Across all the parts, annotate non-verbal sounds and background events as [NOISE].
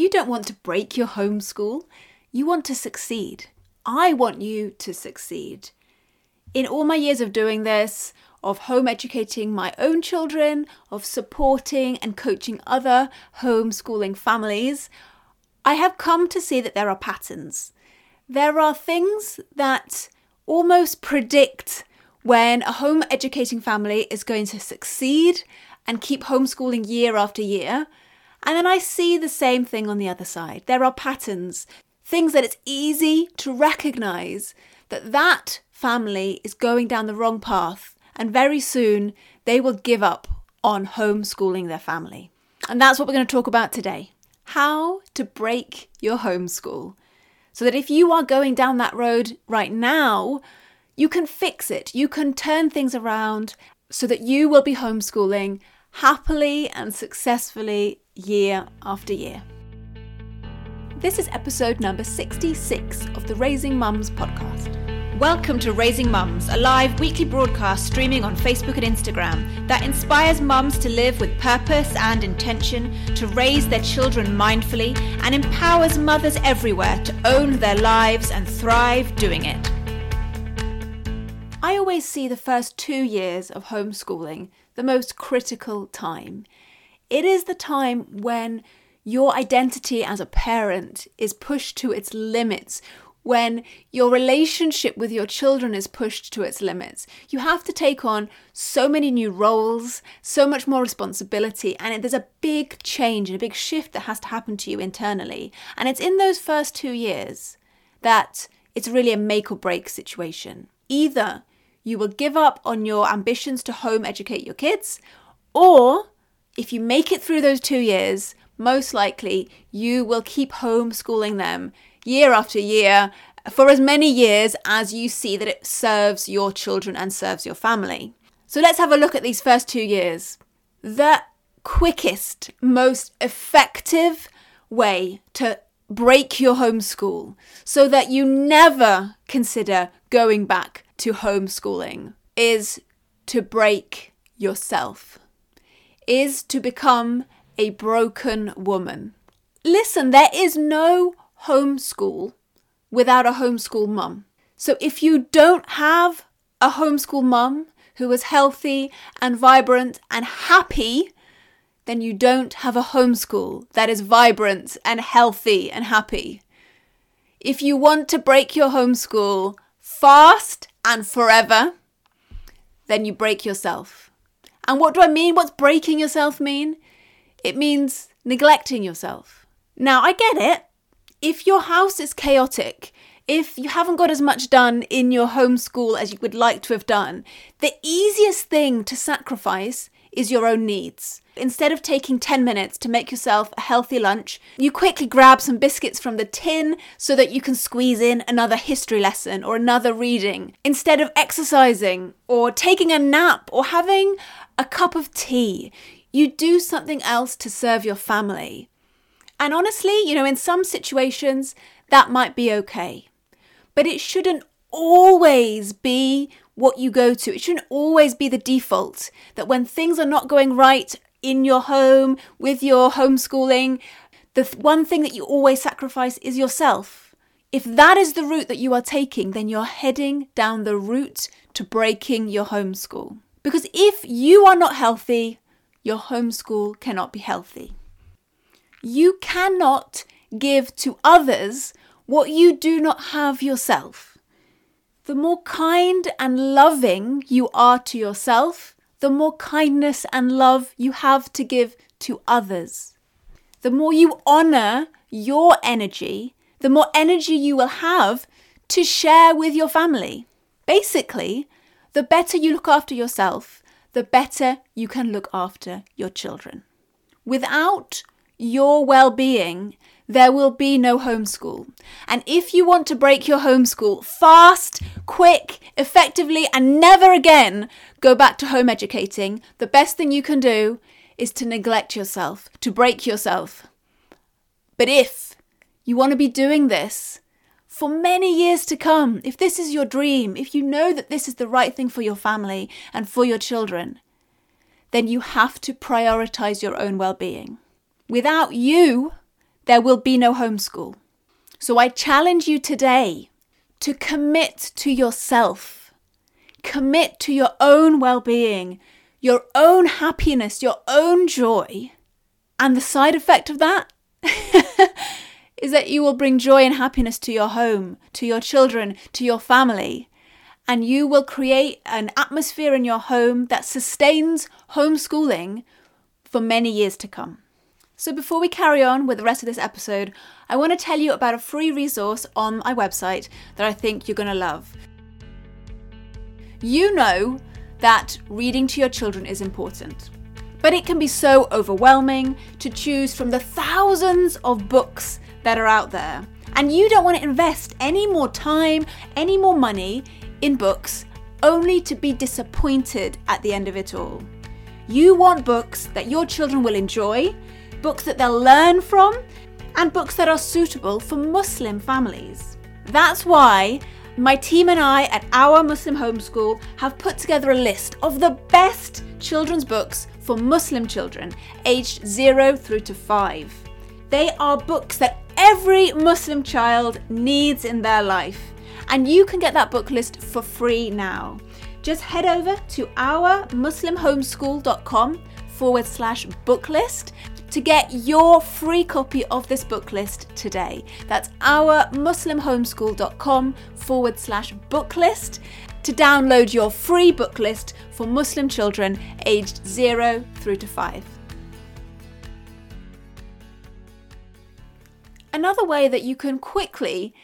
you don't want to break your homeschool, you want to succeed. I want you to succeed. In all my years of doing this, of home educating my own children, of supporting and coaching other homeschooling families, I have come to see that there are patterns. There are things that almost predict when a home educating family is going to succeed and keep homeschooling year after year. And then I see the same thing on the other side. There are patterns, things that it's easy to recognize that that family is going down the wrong path and very soon they will give up on homeschooling their family. And that's what we're going to talk about today how to break your homeschool. So that if you are going down that road right now, you can fix it, you can turn things around so that you will be homeschooling happily and successfully year after year. This is episode number 66 of the Raising Mums podcast. Welcome to Raising Mums, a live weekly broadcast streaming on Facebook and Instagram that inspires mums to live with purpose and intention, to raise their children mindfully, and empowers mothers everywhere to own their lives and thrive doing it. I always see the first two years of homeschooling the most critical time. It is the time when your identity as a parent is pushed to its limits, when your relationship with your children is pushed to its limits. You have to take on so many new roles, so much more responsibility, and there's a big change and a big shift that has to happen to you internally. And it's in those first two years that it's really a make or break situation. Either you will give up on your ambitions to home educate your kids, or if you make it through those two years, most likely you will keep homeschooling them year after year for as many years as you see that it serves your children and serves your family. So let's have a look at these first two years. The quickest, most effective way to break your homeschool so that you never consider going back to homeschooling is to break yourself, is to become a broken woman. Listen, there is no homeschool without a homeschool mum. So if you don't have a homeschool mum who is healthy and vibrant and happy, then you don't have a homeschool that is vibrant and healthy and happy. If you want to break your homeschool fast and forever, then you break yourself. And what do I mean? What's breaking yourself mean? It means neglecting yourself. Now, I get it if your house is chaotic, if you haven't got as much done in your homeschool as you would like to have done, the easiest thing to sacrifice is your own needs. Instead of taking 10 minutes to make yourself a healthy lunch, you quickly grab some biscuits from the tin so that you can squeeze in another history lesson or another reading. Instead of exercising or taking a nap or having a cup of tea, you do something else to serve your family. And honestly, you know, in some situations, that might be okay. But it shouldn't always be what you go to. It shouldn't always be the default that when things are not going right in your home, with your homeschooling, the th- one thing that you always sacrifice is yourself. If that is the route that you are taking, then you're heading down the route to breaking your homeschool. Because if you are not healthy, your homeschool cannot be healthy. You cannot give to others what you do not have yourself. The more kind and loving you are to yourself, the more kindness and love you have to give to others. The more you honor your energy, the more energy you will have to share with your family. Basically, the better you look after yourself, the better you can look after your children. Without your well being, there will be no homeschool. And if you want to break your homeschool fast, quick, effectively, and never again go back to home educating, the best thing you can do is to neglect yourself, to break yourself. But if you want to be doing this for many years to come, if this is your dream, if you know that this is the right thing for your family and for your children, then you have to prioritize your own well being. Without you, there will be no homeschool. So I challenge you today to commit to yourself, commit to your own well being, your own happiness, your own joy. And the side effect of that [LAUGHS] is that you will bring joy and happiness to your home, to your children, to your family. And you will create an atmosphere in your home that sustains homeschooling for many years to come. So, before we carry on with the rest of this episode, I want to tell you about a free resource on my website that I think you're going to love. You know that reading to your children is important, but it can be so overwhelming to choose from the thousands of books that are out there. And you don't want to invest any more time, any more money in books only to be disappointed at the end of it all. You want books that your children will enjoy, books that they'll learn from, and books that are suitable for Muslim families. That's why my team and I at Our Muslim Homeschool have put together a list of the best children's books for Muslim children aged 0 through to 5. They are books that every Muslim child needs in their life, and you can get that book list for free now just head over to ourmuslimhomeschool.com forward slash book list to get your free copy of this book list today. That's our ourmuslimhomeschool.com forward slash book list to download your free book list for Muslim children aged 0 through to 5. Another way that you can quickly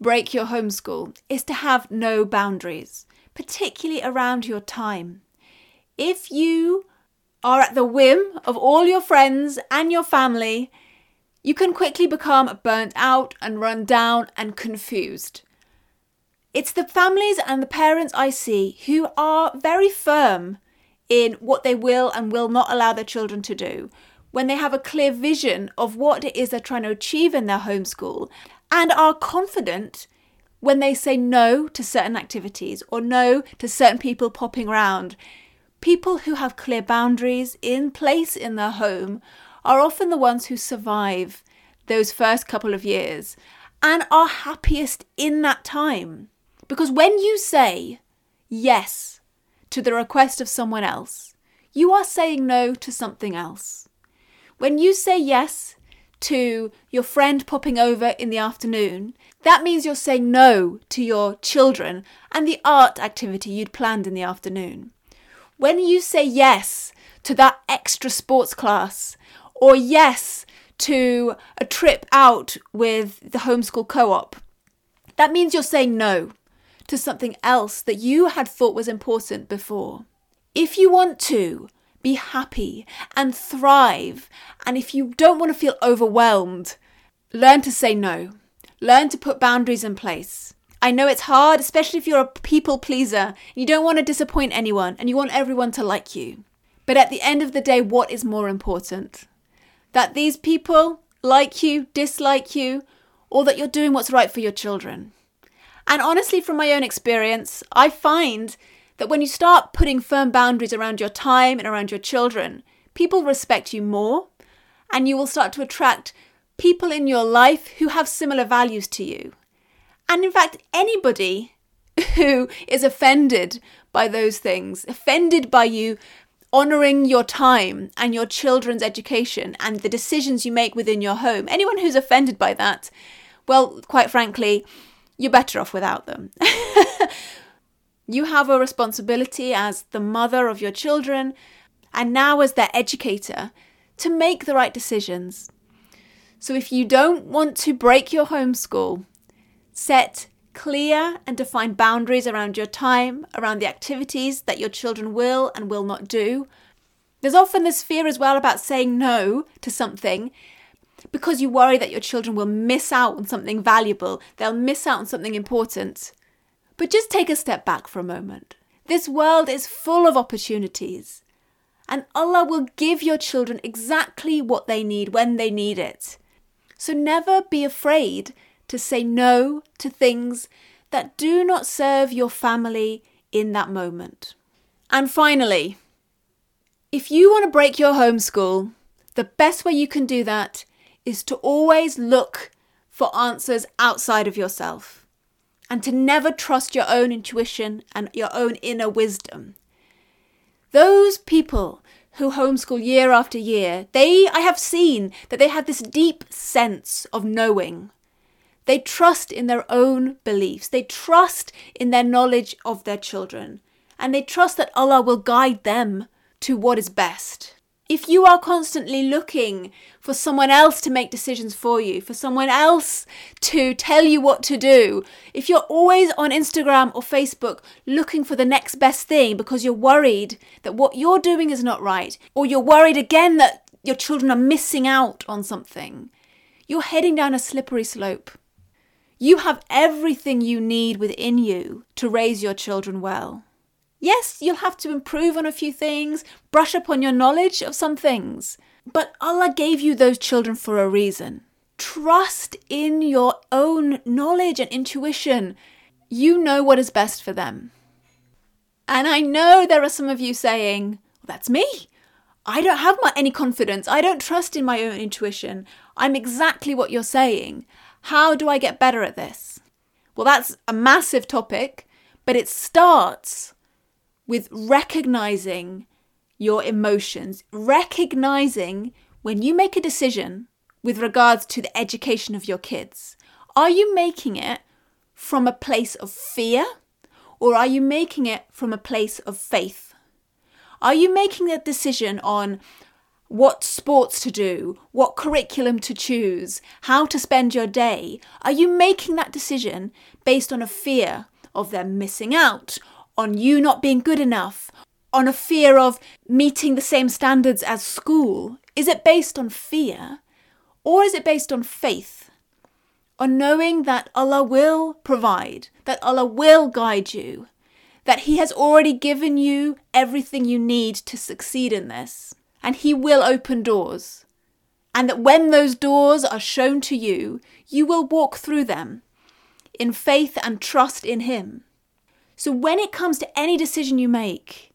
break your homeschool is to have no boundaries particularly around your time. If you are at the whim of all your friends and your family, you can quickly become burnt out and run down and confused. It's the families and the parents I see who are very firm in what they will and will not allow their children to do when they have a clear vision of what it is they're trying to achieve in their homeschool and are confident when they say no to certain activities or no to certain people popping around. People who have clear boundaries in place in their home are often the ones who survive those first couple of years and are happiest in that time. Because when you say yes to the request of someone else, you are saying no to something else. When you say yes to your friend popping over in the afternoon, that means you're saying no to your children and the art activity you'd planned in the afternoon. When you say yes to that extra sports class or yes to a trip out with the homeschool co op, that means you're saying no to something else that you had thought was important before. If you want to be happy and thrive, and if you don't want to feel overwhelmed, learn to say no. Learn to put boundaries in place. I know it's hard, especially if you're a people pleaser. You don't want to disappoint anyone and you want everyone to like you. But at the end of the day, what is more important? That these people like you, dislike you, or that you're doing what's right for your children. And honestly, from my own experience, I find that when you start putting firm boundaries around your time and around your children, people respect you more and you will start to attract people in your life who have similar values to you. And in fact, anybody who is offended by those things, offended by you honoring your time and your children's education and the decisions you make within your home, anyone who's offended by that, well, quite frankly, you're better off without them. [LAUGHS] you have a responsibility as the mother of your children and now as their educator to make the right decisions so if you don't want to break your homeschool, set clear and defined boundaries around your time, around the activities that your children will and will not do. There's often this fear as well about saying no to something because you worry that your children will miss out on something valuable, they'll miss out on something important. But just take a step back for a moment. This world is full of opportunities, and Allah will give your children exactly what they need when they need it. So never be afraid to say no to things that do not serve your family in that moment. And finally, if you want to break your homeschool, the best way you can do that is to always look for answers outside of yourself and to never trust your own intuition and your own inner wisdom. Those people who homeschool year after year, they I have seen that they have this deep sense of knowing. They trust in their own beliefs. They trust in their knowledge of their children. And they trust that Allah will guide them to what is best. If you are constantly looking for someone else to make decisions for you, for someone else to tell you what to do, if you're always on Instagram or Facebook looking for the next best thing because you're worried that what you're doing is not right, or you're worried again that your children are missing out on something, you're heading down a slippery slope. You have everything you need within you to raise your children well. Yes, you'll have to improve on a few things, brush up on your knowledge of some things. But Allah gave you those children for a reason. Trust in your own knowledge and intuition. You know what is best for them. And I know there are some of you saying, That's me. I don't have my, any confidence. I don't trust in my own intuition. I'm exactly what you're saying. How do I get better at this? Well, that's a massive topic, but it starts with recognizing your emotions, recognizing when you make a decision with regards to the education of your kids. Are you making it from a place of fear or are you making it from a place of faith? Are you making a decision on what sports to do, what curriculum to choose, how to spend your day? Are you making that decision based on a fear of them missing out on you not being good enough, on a fear of meeting the same standards as school? Is it based on fear or is it based on faith? On knowing that Allah will provide, that Allah will guide you, that He has already given you everything you need to succeed in this, and He will open doors. And that when those doors are shown to you, you will walk through them in faith and trust in Him. So, when it comes to any decision you make,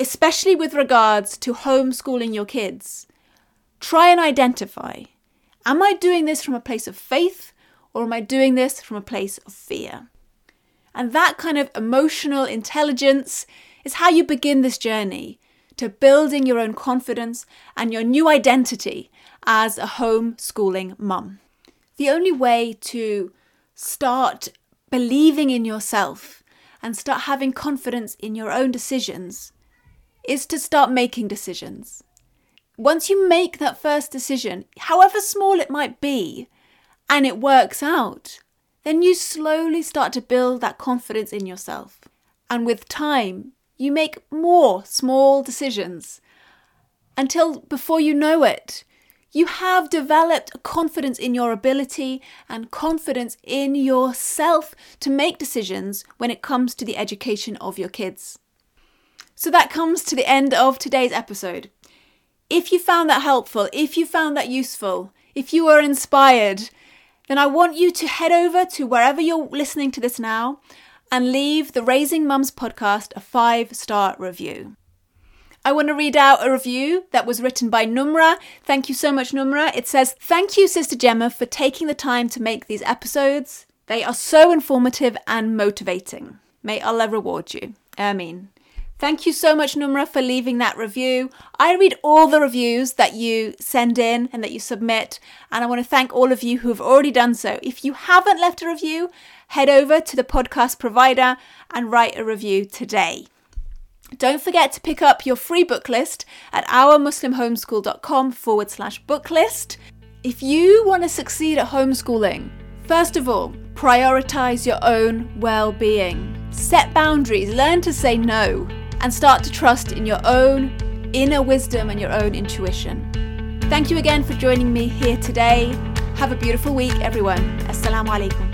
especially with regards to homeschooling your kids, try and identify am I doing this from a place of faith or am I doing this from a place of fear? And that kind of emotional intelligence is how you begin this journey to building your own confidence and your new identity as a homeschooling mum. The only way to start believing in yourself and start having confidence in your own decisions is to start making decisions. Once you make that first decision, however small it might be, and it works out, then you slowly start to build that confidence in yourself. And with time, you make more small decisions until before you know it, you have developed confidence in your ability and confidence in yourself to make decisions when it comes to the education of your kids. So that comes to the end of today's episode. If you found that helpful, if you found that useful, if you were inspired, then I want you to head over to wherever you're listening to this now and leave the Raising Mums podcast a five star review. I want to read out a review that was written by Numra. Thank you so much, Numra. It says, Thank you, Sister Gemma, for taking the time to make these episodes. They are so informative and motivating. May Allah reward you. Ameen. Thank you so much, Numra, for leaving that review. I read all the reviews that you send in and that you submit, and I want to thank all of you who have already done so. If you haven't left a review, head over to the podcast provider and write a review today. Don't forget to pick up your free book list at ourmuslimhomeschool.com forward slash book list. If you want to succeed at homeschooling, first of all, prioritize your own well being. Set boundaries, learn to say no, and start to trust in your own inner wisdom and your own intuition. Thank you again for joining me here today. Have a beautiful week, everyone. Assalamu alaikum.